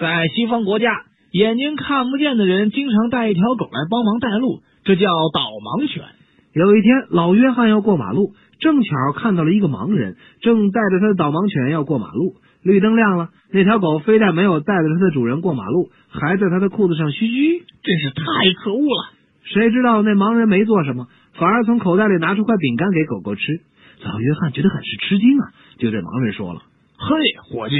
在西方国家，眼睛看不见的人经常带一条狗来帮忙带路，这叫导盲犬。有一天，老约翰要过马路，正巧看到了一个盲人，正带着他的导盲犬要过马路。绿灯亮了，那条狗非但没有带着它的主人过马路，还在他的裤子上嘘嘘，真是太可恶了。谁知道那盲人没做什么，反而从口袋里拿出块饼干给狗狗吃。老约翰觉得很是吃惊啊，就对盲人说了：“嘿，伙计，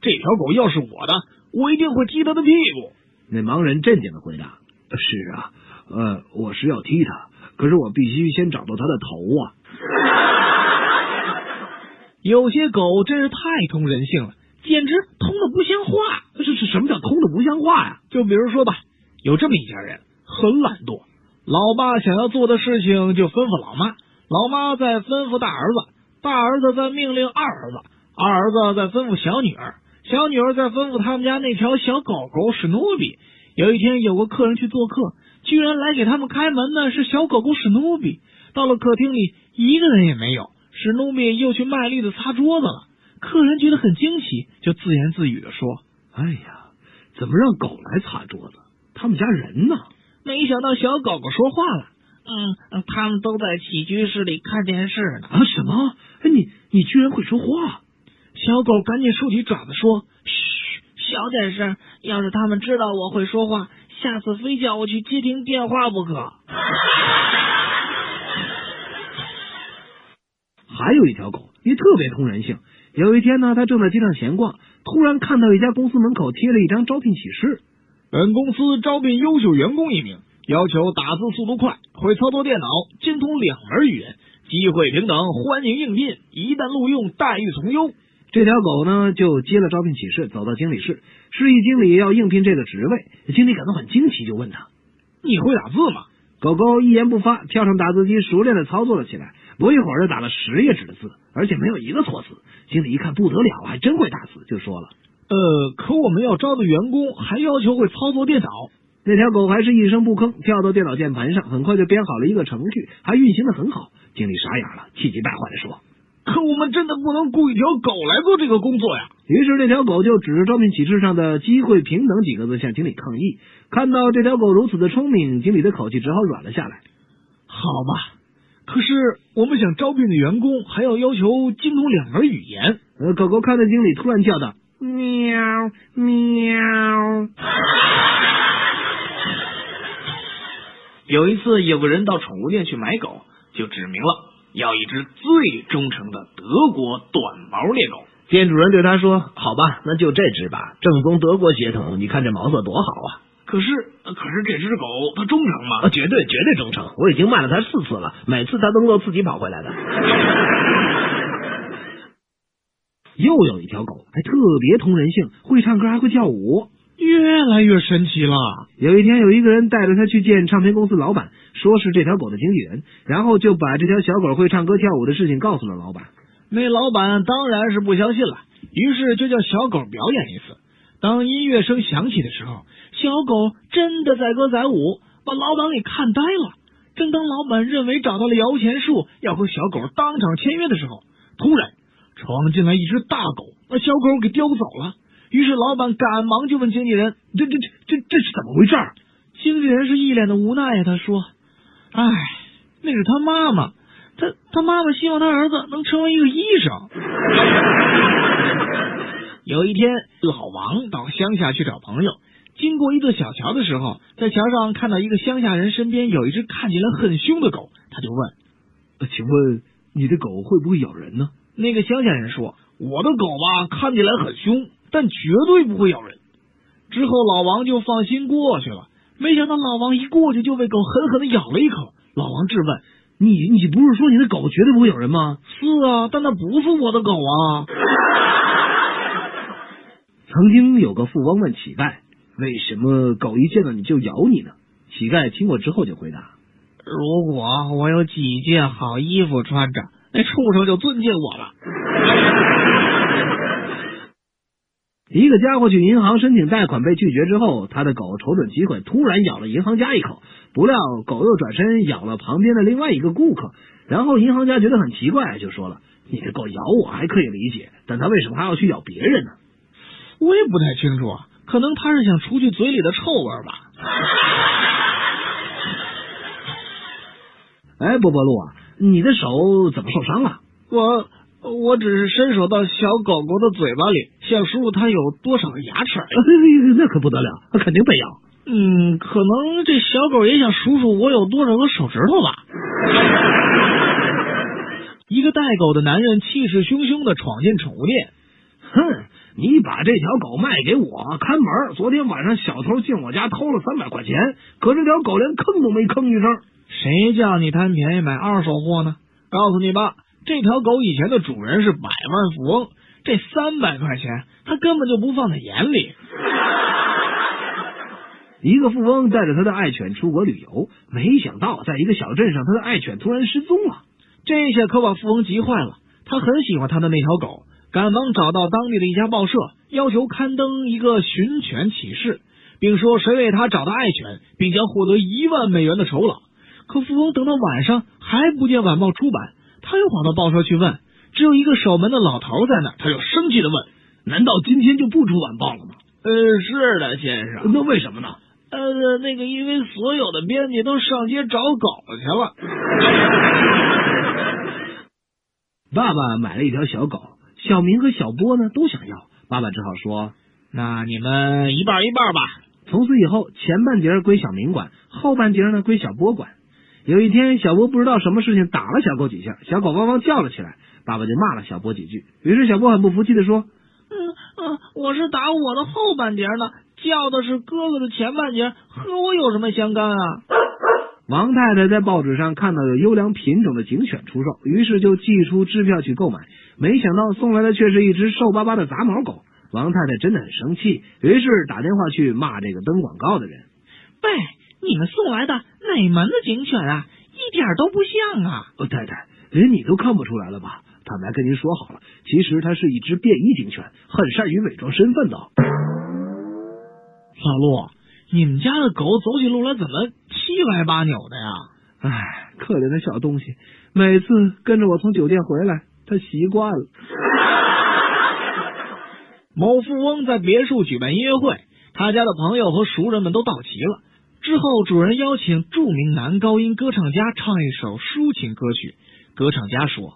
这条狗要是我的，我一定会踢他的屁股。”那盲人镇定的回答：“是啊，呃，我是要踢他，可是我必须先找到他的头啊。”有些狗真是太通人性了，简直通的不像话。这是什么叫通的不像话呀？就比如说吧，有这么一家人，很懒惰，老爸想要做的事情就吩咐老妈。老妈在吩咐大儿子，大儿子在命令二儿子，二儿子在吩咐小女儿，小女儿在吩咐他们家那条小狗狗史努比。有一天，有个客人去做客，居然来给他们开门的是小狗狗史努比。到了客厅里，一个人也没有，史努比又去卖力的擦桌子了。客人觉得很惊奇，就自言自语的说：“哎呀，怎么让狗来擦桌子？他们家人呢？”没想到小狗狗说话了。嗯，他们都在起居室里看电视呢。啊，什么？哎，你你居然会说话？小狗赶紧竖起爪子说：“嘘，小点声，要是他们知道我会说话，下次非叫我去接听电话不可。”还有一条狗也特别通人性。有一天呢，它正在街上闲逛，突然看到一家公司门口贴了一张招聘启事：“本公司招聘优秀员工一名。”要求打字速度快，会操作电脑，精通两门语言，机会平等，欢迎应聘。一旦录用，待遇从优。这条狗呢，就接了招聘启事，走到经理室，示意经理要应聘这个职位。经理感到很惊奇，就问他：“你会打字吗？”狗狗一言不发，跳上打字机，熟练的操作了起来。不一会儿，就打了十页纸的字，而且没有一个错字。经理一看不得了，还真会打字，就说了：“呃，可我们要招的员工还要求会操作电脑。”那条狗还是一声不吭，跳到电脑键盘上，很快就编好了一个程序，还运行的很好。经理傻眼了，气急败坏的说：“可我们真的不能雇一条狗来做这个工作呀！”于是这条狗就指着招聘启事上的“机会平等”几个字向经理抗议。看到这条狗如此的聪明，经理的口气只好软了下来。好吧，可是我们想招聘的员工还要要求精通两门语言。呃，狗狗看着经理，突然叫道：“喵喵！” 有一次，有个人到宠物店去买狗，就指明了要一只最忠诚的德国短毛猎狗。店主人对他说：“好吧，那就这只吧，正宗德国血统，你看这毛色多好啊！”可是，可是这只狗它忠诚吗？绝对，绝对忠诚！我已经卖了它四次了，每次它都能够自己跑回来的。又有一条狗，还特别通人性，会唱歌，还会跳舞。越来越神奇了。有一天，有一个人带着他去见唱片公司老板，说是这条狗的经纪人，然后就把这条小狗会唱歌跳舞的事情告诉了老板。那老板当然是不相信了，于是就叫小狗表演一次。当音乐声响起的时候，小狗真的载歌载舞，把老板给看呆了。正当老板认为找到了摇钱树，要和小狗当场签约的时候，突然闯进来一只大狗，把小狗给叼走了。于是老板赶忙就问经纪人：“这、这、这、这、这是怎么回事？”经纪人是一脸的无奈呀，他说：“哎，那是他妈妈，他他妈妈希望他儿子能成为一个医生。”有一天，老王到乡下去找朋友，经过一座小桥的时候，在桥上看到一个乡下人身边有一只看起来很凶的狗，他就问：“请问你的狗会不会咬人呢？”那个乡下人说：“我的狗吧，看起来很凶。”但绝对不会咬人。之后老王就放心过去了。没想到老王一过去就被狗狠狠的咬了一口。老王质问：“你你不是说你的狗绝对不会咬人吗？”“是啊，但那不是我的狗啊。”曾经有个富翁问乞丐：“为什么狗一见到你就咬你呢？”乞丐听过之后就回答：“如果我有几件好衣服穿着，那畜生就尊敬我了。”一个家伙去银行申请贷款被拒绝之后，他的狗瞅准机会，突然咬了银行家一口。不料狗又转身咬了旁边的另外一个顾客。然后银行家觉得很奇怪，就说了：“你的狗咬我还可以理解，但它为什么还要去咬别人呢？”我也不太清楚啊。可能它是想除去嘴里的臭味吧。哎，波波鹿啊，你的手怎么受伤了？我我只是伸手到小狗狗的嘴巴里，想数数它有多少个牙齿。那可不得了，肯定被咬。嗯，可能这小狗也想数数我有多少个手指头吧。一个带狗的男人气势汹汹的闯进宠物店。哼，你把这条狗卖给我看门。昨天晚上小偷进我家偷了三百块钱，可这条狗连吭都没吭一声。谁叫你贪便宜买二手货呢？告诉你吧，这条狗以前的主人是百万富翁，这三百块钱他根本就不放在眼里。一个富翁带着他的爱犬出国旅游，没想到在一个小镇上，他的爱犬突然失踪了。这下可把富翁急坏了，他很喜欢他的那条狗，赶忙找到当地的一家报社，要求刊登一个寻犬启事，并说谁为他找到爱犬，并将获得一万美元的酬劳。可富翁等到晚上还不见晚报出版，他又跑到报社去问，只有一个守门的老头在那，他就生气的问：“难道今天就不出晚报了吗？”“呃，是的，先生。”“那为什么呢？”“呃，那个，因为所有的编辑都上街找狗去了。”爸爸买了一条小狗，小明和小波呢都想要，爸爸只好说：“那你们一半一半吧。”从此以后，前半截归小明管，后半截呢归小波管。有一天，小波不知道什么事情打了小狗几下，小狗汪汪叫了起来，爸爸就骂了小波几句。于是小波很不服气的说：“嗯嗯，我是打我的后半截呢，叫的是哥哥的前半截，和我有什么相干啊？”王太太在报纸上看到有优良品种的警犬出售，于是就寄出支票去购买。没想到送来的却是一只瘦巴巴的杂毛狗。王太太真的很生气，于是打电话去骂这个登广告的人。喂，你们送来的哪门子警犬啊？一点都不像啊！太太，连你都看不出来了吧？坦白跟您说好了，其实它是一只便衣警犬，很善于伪装身份的。老陆，你们家的狗走起路来怎么？七歪八扭的呀！唉，可怜的小东西，每次跟着我从酒店回来，它习惯了。某富翁在别墅举办音乐会，他家的朋友和熟人们都到齐了。之后，主人邀请著名男高音歌唱家唱一首抒情歌曲。歌唱家说：“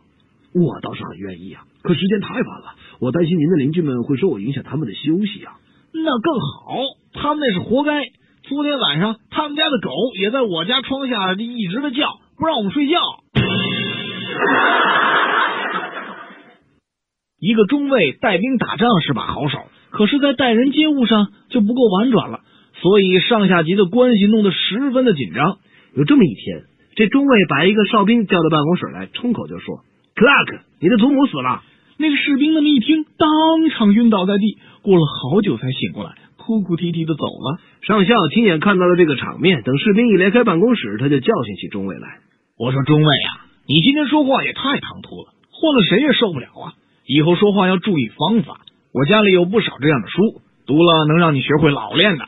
我倒是很愿意啊，可时间太晚了，我担心您的邻居们会说我影响他们的休息啊。”那更好，他们那是活该。昨天晚上，他们家的狗也在我家窗下一直的叫，不让我们睡觉。一个中尉带兵打仗是把好手，可是，在待人接物上就不够婉转了，所以上下级的关系弄得十分的紧张。有这么一天，这中尉把一个哨兵叫到办公室来，冲口就说：“Clark，你的祖母死了。”那个士兵那么一听，当场晕倒在地，过了好久才醒过来。哭哭啼啼的走了。上校亲眼看到了这个场面，等士兵一离开办公室，他就教训起中尉来。我说：“中尉啊，你今天说话也太唐突了，换了谁也受不了啊！以后说话要注意方法。我家里有不少这样的书，读了能让你学会老练的。”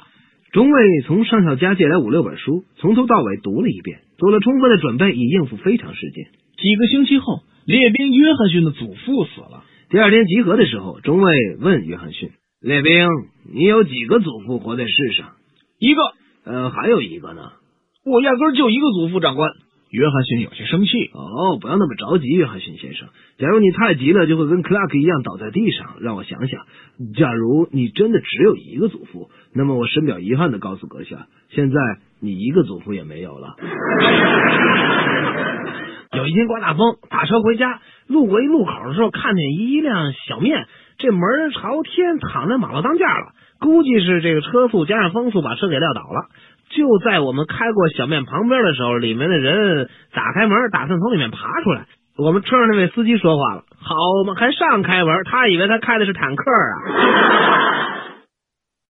中尉从上校家借来五六本书，从头到尾读了一遍，做了充分的准备，以应付非常事件。几个星期后，列兵约翰逊的祖父死了。第二天集合的时候，中尉问约翰逊。列兵，你有几个祖父活在世上？一个。呃，还有一个呢。我压根就一个祖父，长官。约翰逊有些生气。哦，不要那么着急，约翰逊先生。假如你太急了，就会跟克拉克一样倒在地上。让我想想，假如你真的只有一个祖父，那么我深表遗憾的告诉阁下，现在你一个祖父也没有了。有一天刮大风，打车回家，路过一路口的时候，看见一辆小面。这门朝天躺在马路当间了，估计是这个车速加上风速把车给撂倒了。就在我们开过小面旁边的时候，里面的人打开门，打算从里面爬出来。我们车上那位司机说话了：“好嘛，还上开门，他以为他开的是坦克啊。”